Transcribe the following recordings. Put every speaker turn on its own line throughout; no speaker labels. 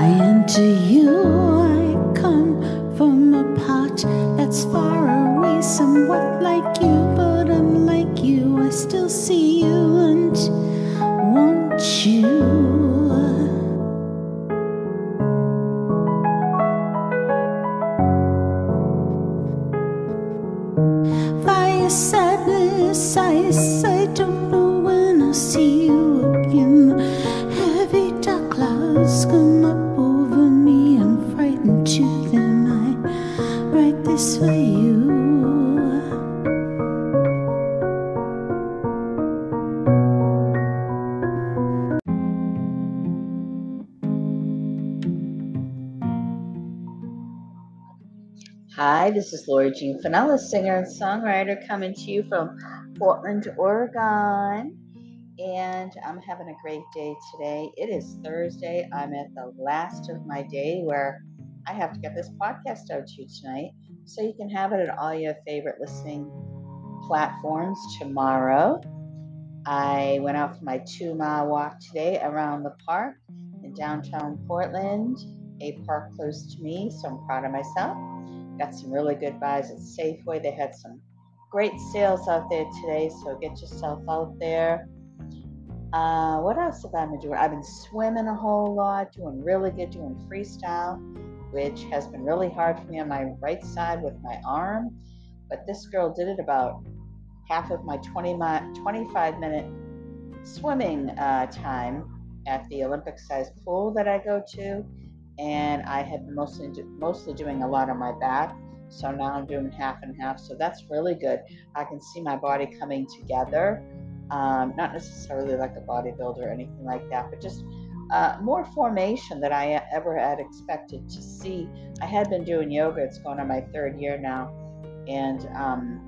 Lying to you, I come from a pot that's far away, somewhat like you, but unlike you, I still see you and want you.
Hi, this is Lori Jean Finella, singer and songwriter, coming to you from Portland, Oregon. And I'm having a great day today. It is Thursday. I'm at the last of my day where I have to get this podcast out to you tonight. So you can have it at all your favorite listening platforms tomorrow. I went out for my two mile walk today around the park in downtown Portland, a park close to me. So I'm proud of myself. Got some really good buys at Safeway. They had some great sales out there today, so get yourself out there. Uh, what else have I been doing? I've been swimming a whole lot, doing really good, doing freestyle, which has been really hard for me on my right side with my arm. But this girl did it about half of my 20 mi- 25 minute swimming uh, time at the Olympic sized pool that I go to and I had mostly do, mostly doing a lot on my back. So now I'm doing half and half. So that's really good. I can see my body coming together. Um, not necessarily like a bodybuilder or anything like that, but just uh, more formation than I ever had expected to see. I had been doing yoga. It's going on my third year now, and um,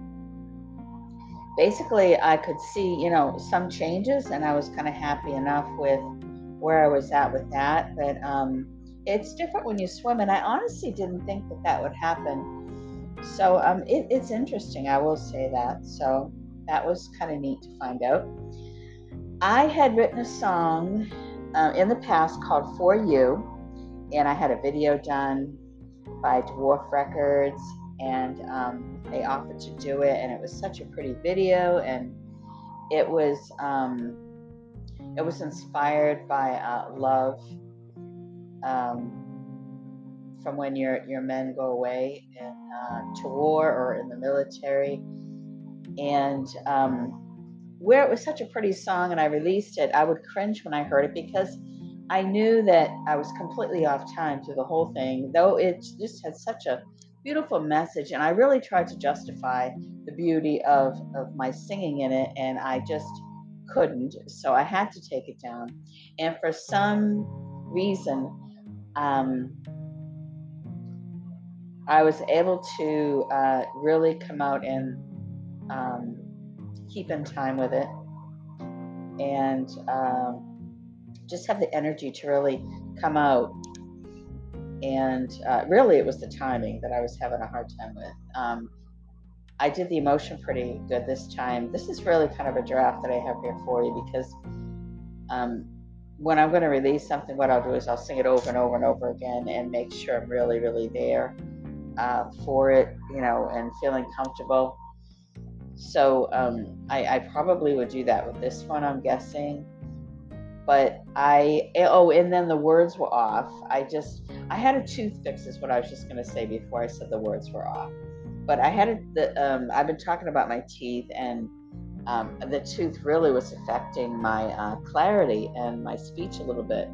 basically I could see, you know, some changes, and I was kind of happy enough with where I was at with that. But um, it's different when you swim, and I honestly didn't think that that would happen. So um, it, it's interesting, I will say that. So that was kind of neat to find out. I had written a song uh, in the past called For You, and I had a video done by Dwarf Records, and um, they offered to do it, and it was such a pretty video, and it was um, it was inspired by uh, love um, from when your your men go away uh, to war or in the military, and um, where it was such a pretty song, and I released it, I would cringe when I heard it because I knew that I was completely off time through the whole thing, though it just had such a beautiful message, and I really tried to justify the beauty of of my singing in it, and I just couldn't, so I had to take it down, and for some reason um, I was able to uh, really come out and um, keep in time with it and um, just have the energy to really come out. And uh, really, it was the timing that I was having a hard time with. Um, I did the emotion pretty good this time. This is really kind of a draft that I have here for you because um, when I'm going to release something, what I'll do is I'll sing it over and over and over again and make sure I'm really, really there uh, for it, you know, and feeling comfortable. So um, I, I, probably would do that with this one, I'm guessing. But I, eh, oh, and then the words were off. I just, I had a tooth fix, is what I was just going to say before I said the words were off. But I had a, the, um, I've been talking about my teeth and um, the tooth really was affecting my uh, clarity and my speech a little bit,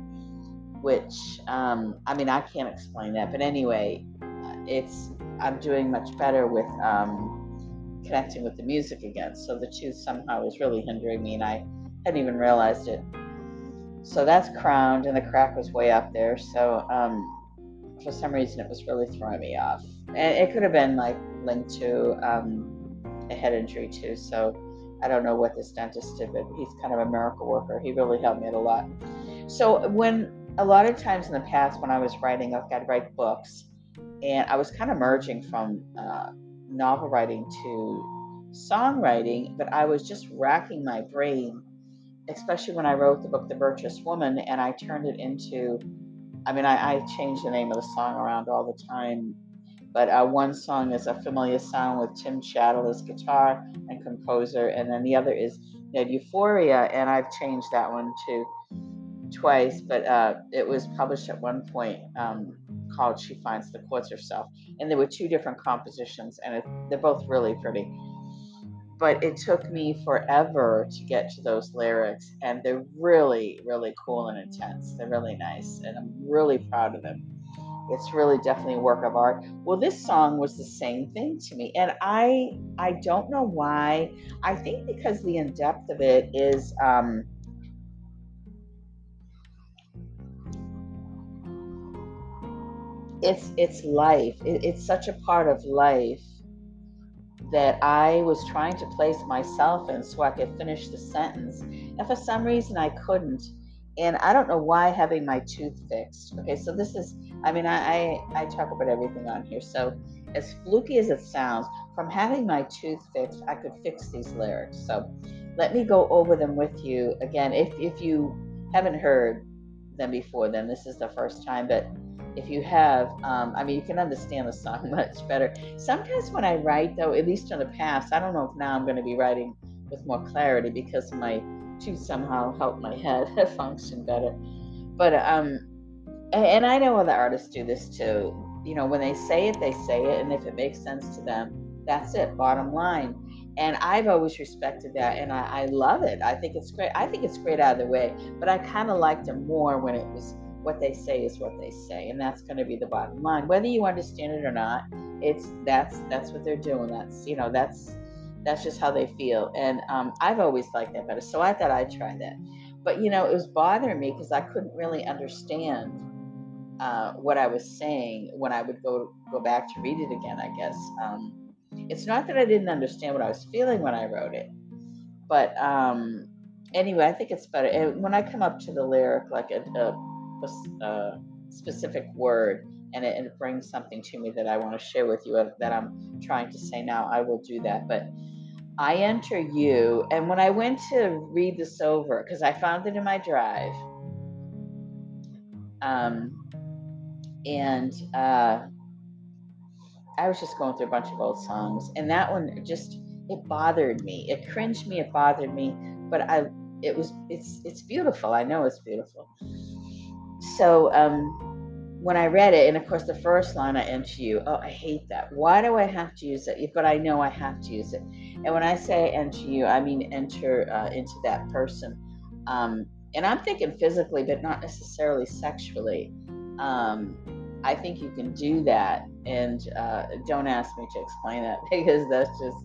which um, I mean I can't explain that, but anyway, uh, it's I'm doing much better with um, connecting with the music again. So the tooth somehow was really hindering me, and I hadn't even realized it. So that's crowned, and the crack was way up there. So um, for some reason, it was really throwing me off. And it could have been like linked to um, a head injury too. So I don't know what this dentist did, but he's kind of a miracle worker. He really helped me out a lot. So when a lot of times in the past when I was writing, I'd write books, and I was kind of merging from uh, novel writing to songwriting, but I was just racking my brain, especially when I wrote the book The Virtuous Woman, and I turned it into I mean, I, I change the name of the song around all the time. But uh, one song is A Familiar Sound with Tim Chattel as guitar and composer. And then the other is Ned Euphoria. And I've changed that one too twice. But uh, it was published at one point um, called She Finds the Chords Herself. And there were two different compositions, and it, they're both really pretty but it took me forever to get to those lyrics and they're really really cool and intense they're really nice and i'm really proud of them it's really definitely a work of art well this song was the same thing to me and i i don't know why i think because the in depth of it is um it's it's life it, it's such a part of life that I was trying to place myself in so I could finish the sentence. And for some reason, I couldn't. And I don't know why having my tooth fixed. Okay, so this is, I mean, I, I, I talk about everything on here. So, as fluky as it sounds, from having my tooth fixed, I could fix these lyrics. So, let me go over them with you again. If, if you haven't heard them before, then this is the first time. But if you have, um, I mean, you can understand the song much better. Sometimes when I write, though, at least in the past, I don't know if now I'm going to be writing with more clarity because my tooth somehow help my head function better. But um, and I know other artists do this too. You know, when they say it, they say it, and if it makes sense to them, that's it. Bottom line. And I've always respected that, and I, I love it. I think it's great. I think it's great either way, but I kind of liked it more when it was what they say is what they say and that's going to be the bottom line whether you understand it or not it's that's that's what they're doing that's you know that's that's just how they feel and um, i've always liked that better so i thought i'd try that but you know it was bothering me because i couldn't really understand uh, what i was saying when i would go go back to read it again i guess um, it's not that i didn't understand what i was feeling when i wrote it but um, anyway i think it's better and when i come up to the lyric like a, a a specific word and it, and it brings something to me that I want to share with you uh, that I'm trying to say now, I will do that. But I enter you, and when I went to read this over, because I found it in my drive, um, and uh, I was just going through a bunch of old songs, and that one just it bothered me. It cringed me. It bothered me, but I it was it's it's beautiful. I know it's beautiful so um, when I read it, and of course the first line I enter you, oh, I hate that. Why do I have to use it? But I know I have to use it. And when I say enter you, I mean enter uh, into that person. Um, and I'm thinking physically, but not necessarily sexually. Um, I think you can do that. And uh, don't ask me to explain that because that's just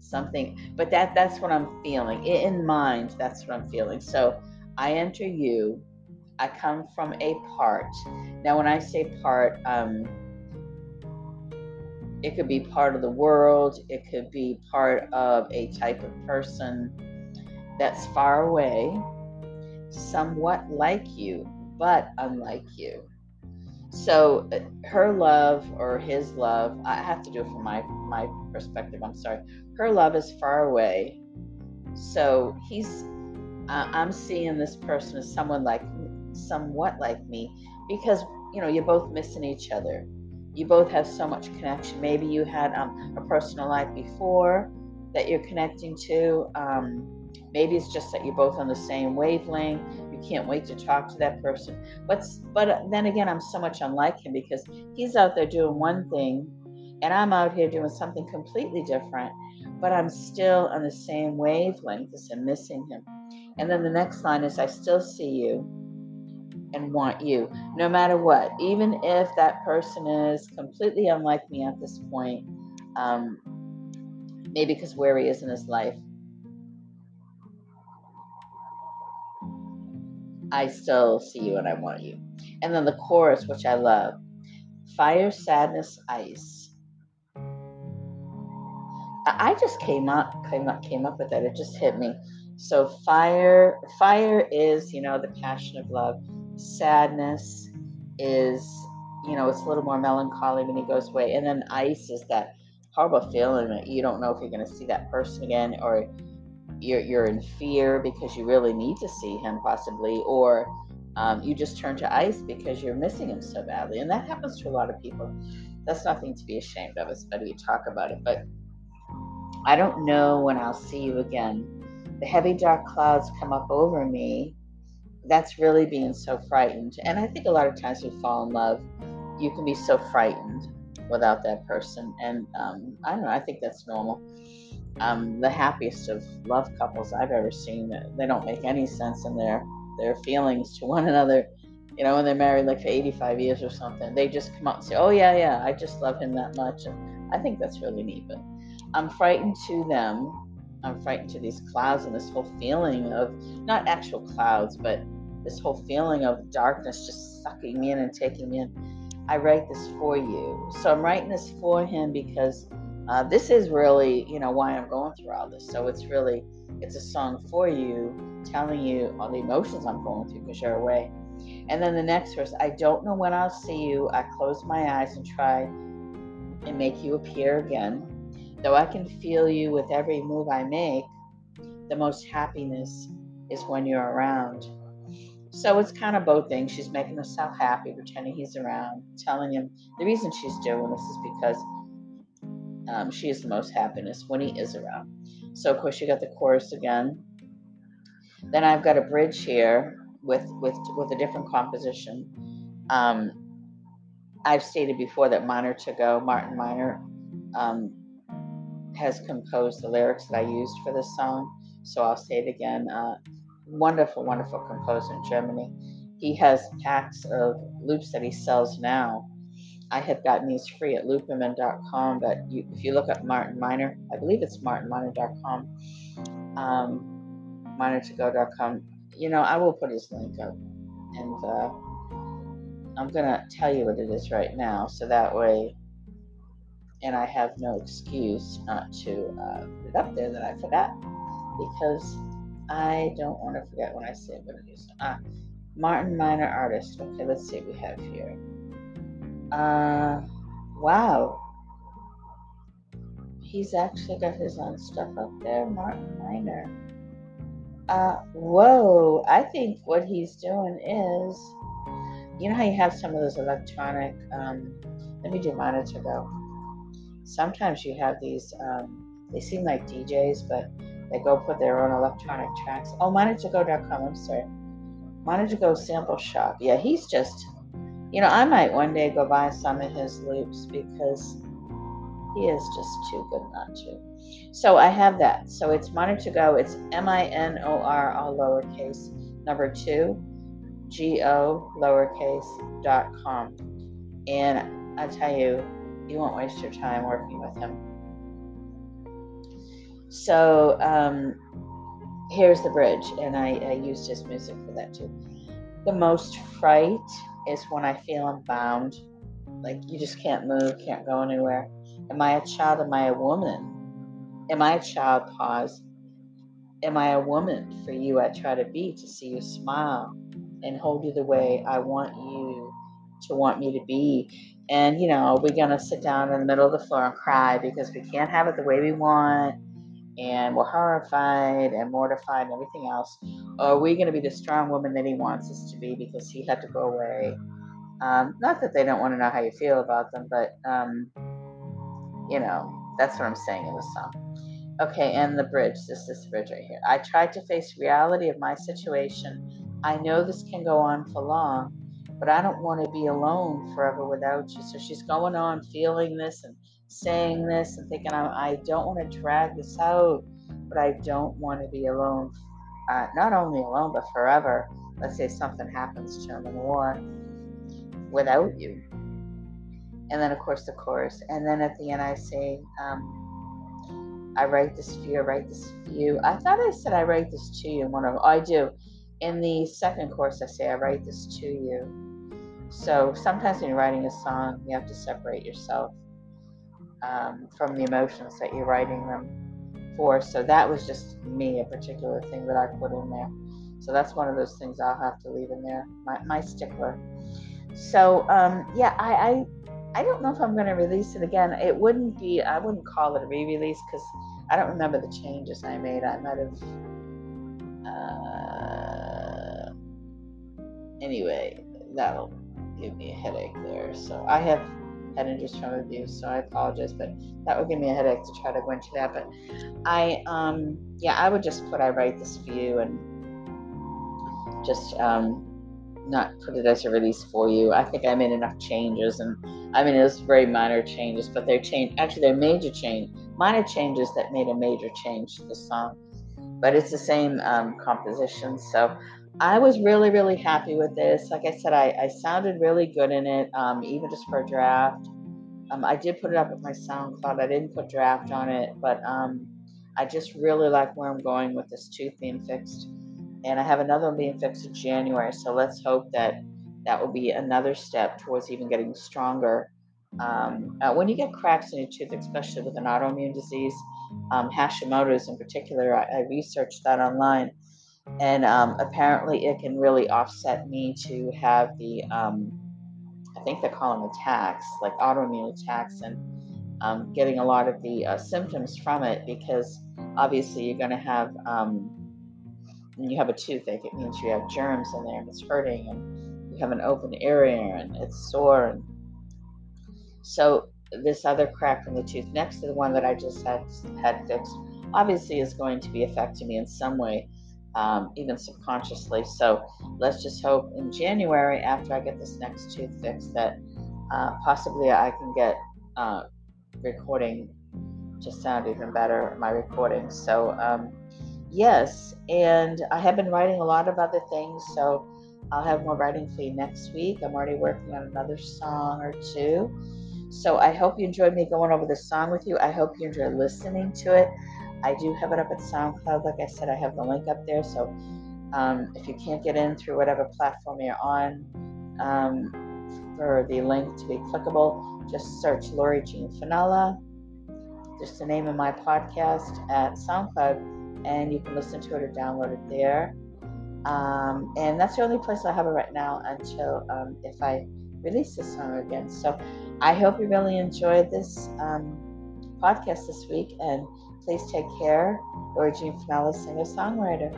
something. But that that's what I'm feeling in mind. That's what I'm feeling. So I enter you I come from a part. Now, when I say part, um, it could be part of the world, it could be part of a type of person that's far away, somewhat like you, but unlike you. So uh, her love or his love, I have to do it from my my perspective. I'm sorry. Her love is far away. So he's uh, I'm seeing this person as someone like somewhat like me because you know you're both missing each other. You both have so much connection. Maybe you had um, a personal life before that you're connecting to um, maybe it's just that you're both on the same wavelength. You can't wait to talk to that person. But but then again i'm so much unlike him because he's out there doing one thing and i'm out here doing something completely different but i'm still on the same wavelength as i'm missing him. And then the next line is i still see you and want you, no matter what. Even if that person is completely unlike me at this point, um, maybe because where he is in his life, I still see you and I want you. And then the chorus, which I love fire, sadness, ice. I just came up, came up, came up with that. It just hit me. So fire, fire is, you know, the passion of love sadness is, you know, it's a little more melancholy when he goes away. And then ice is that horrible feeling that you don't know if you're going to see that person again or you're, you're in fear because you really need to see him possibly or Um, you just turn to ice because you're missing him so badly. And that happens to a lot of people. That's nothing to be ashamed of. Better you talk about it. But I don't know when I'll see you again. The heavy dark clouds come up over me. That's really being so frightened. And I think a lot of times we fall in love, you can be so frightened without that person. And um, I don't know, I think that's normal. Um, the happiest of love couples I've ever seen, they don't make any sense in their their feelings to one another. You know, when they're married like for 85 years or something, they just come out and say, "Oh yeah, yeah, I just love him that much," and I think that's really neat. But I'm frightened to them. I'm frightened to these clouds and this whole feeling of not actual clouds, but this whole feeling of darkness just sucking me in and taking me in. I write this for you. So I'm writing this for him because uh, this is really, you know, why I'm going through all this. So it's really, it's a song for you telling you all the emotions I'm going through because you're away. And then the next verse, I don't know when I'll see you. I close my eyes and try and make you appear again. Though I can feel you with every move I make, the most happiness is when you're around. So it's kind of both things. She's making herself happy, pretending he's around, telling him the reason she's doing this is because um, she is the most happiness when he is around. So of course you got the chorus again. Then I've got a bridge here with with with a different composition. Um, I've stated before that Minor to Go, Martin Minor, um, has composed the lyrics that I used for this song. So I'll say it again. Uh, wonderful, wonderful composer in Germany. He has packs of loops that he sells now. I have gotten these free at looperman.com, but you, if you look up Martin Minor, I believe it's martinminor.com. Um, minortogo.com. You know, I will put his link up, and uh, I'm gonna tell you what it is right now, so that way, and I have no excuse not to uh, put it up there that I forgot, because I don't want to forget when I say what it is. Ah, Martin Minor artist. Okay, let's see what we have here. Uh, wow. He's actually got his own stuff up there, Martin Minor. Uh, whoa, I think what he's doing is, you know how you have some of those electronic, um, let me do monitor though. Sometimes you have these, um, they seem like DJs, but they go put their own electronic tracks. Oh, monitorgo.com, I'm sorry. Monitor Go Sample Shop. Yeah, he's just, you know, I might one day go buy some of his loops because he is just too good not to. So I have that. So it's Minor to Go. It's M I N O R, all lowercase, number two, G O lowercase dot com. And I tell you, you won't waste your time working with him. So um, here's the bridge, and I, I used his music for that too. The most fright is when I feel I'm bound, like you just can't move, can't go anywhere. Am I a child? Am I a woman? Am I a child? Pause. Am I a woman for you? I try to be to see you smile and hold you the way I want you to want me to be. And, you know, we're to sit down in the middle of the floor and cry because we can't have it the way we want and we're horrified and mortified and everything else. Are we going to be the strong woman that he wants us to be because he had to go away? Um, not that they don't want to know how you feel about them, but, um, you know, that's what I'm saying in the song. Okay, and the bridge. This is the bridge right here. I tried to face reality of my situation. I know this can go on for long, but I don't want to be alone forever without you. So she's going on feeling this and saying this and thinking, I, don't want to drag this out, but I don't want to be alone. Uh, not only alone, but forever. Let's say something happens to him in war without you. And then, of course, the chorus. And then at the end, I say, um, I write this for you, I write this for you. I thought I said I write this to you in one of I do. In the second course I say I write this to you. So sometimes when you're writing a song, you have to separate yourself um, from the emotions that you're writing them for. So that was just me, a particular thing that I put in there. So that's one of those things I'll have to leave in there, my, my stickler. So um, yeah, I, I I don't know if I'm going to release it again. It wouldn't be, I wouldn't call it a re release because I don't remember the changes I made. I might have, uh, anyway, that'll give me a headache there. So I have head injuries from abuse, so I apologize, but that would give me a headache to try to go into that. But I, um, yeah, I would just put I write this for you and just um, not put it as a release for you. I think I made enough changes, and I mean it was very minor changes, but they're change. Actually, they're major change, minor changes that made a major change to the song. But it's the same um, composition, so I was really, really happy with this. Like I said, I, I sounded really good in it, um, even just for a draft. Um, I did put it up at my SoundCloud. I didn't put draft on it, but um, I just really like where I'm going with this tooth being fixed. And I have another one being fixed in January. So let's hope that that will be another step towards even getting stronger. Um, uh, when you get cracks in your tooth, especially with an autoimmune disease, um, Hashimoto's in particular, I, I researched that online and um, apparently it can really offset me to have the um, i think they call them attacks like autoimmune attacks and um, getting a lot of the uh, symptoms from it because obviously you're going to have um, when you have a toothache it means you have germs in there and it's hurting and you have an open area and it's sore and so this other crack from the tooth next to the one that i just had had fixed obviously is going to be affecting me in some way um, even subconsciously. So let's just hope in January, after I get this next tooth fixed, that uh, possibly I can get uh, recording to sound even better, my recording. So, um, yes, and I have been writing a lot of other things. So I'll have more writing for you next week. I'm already working on another song or two. So I hope you enjoyed me going over the song with you. I hope you enjoyed listening to it. I do have it up at SoundCloud. Like I said, I have the link up there. So um, if you can't get in through whatever platform you're on um, for the link to be clickable, just search Lori Jean Finella, just the name of my podcast at SoundCloud, and you can listen to it or download it there. Um, and that's the only place I have it right now until um, if I release this song again. So I hope you really enjoyed this um, podcast this week and Please take care. Lori Jean Finella, singer songwriter.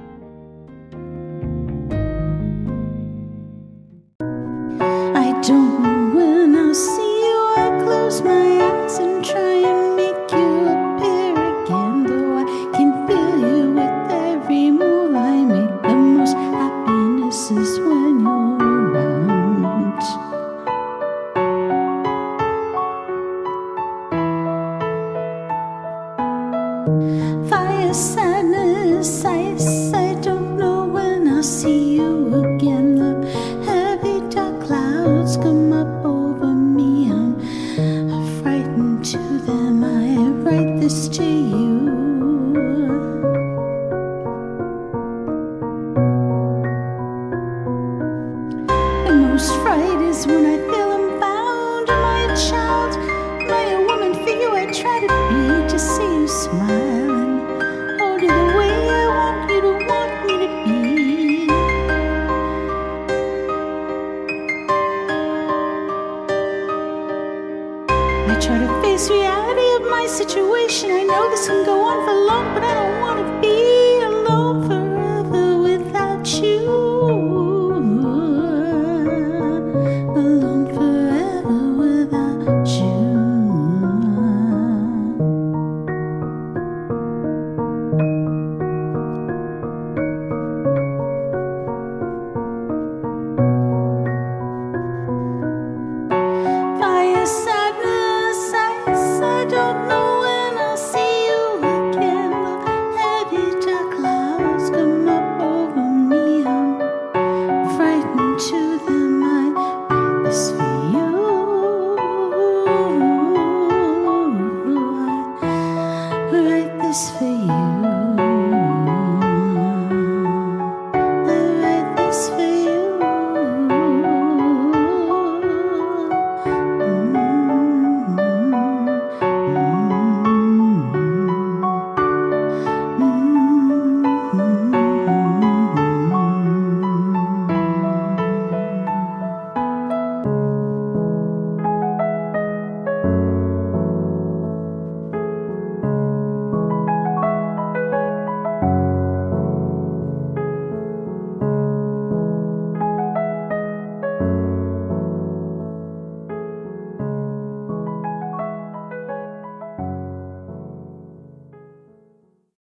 When I feel I'm bound. Am I a child? Woman you? I try to be to see you smile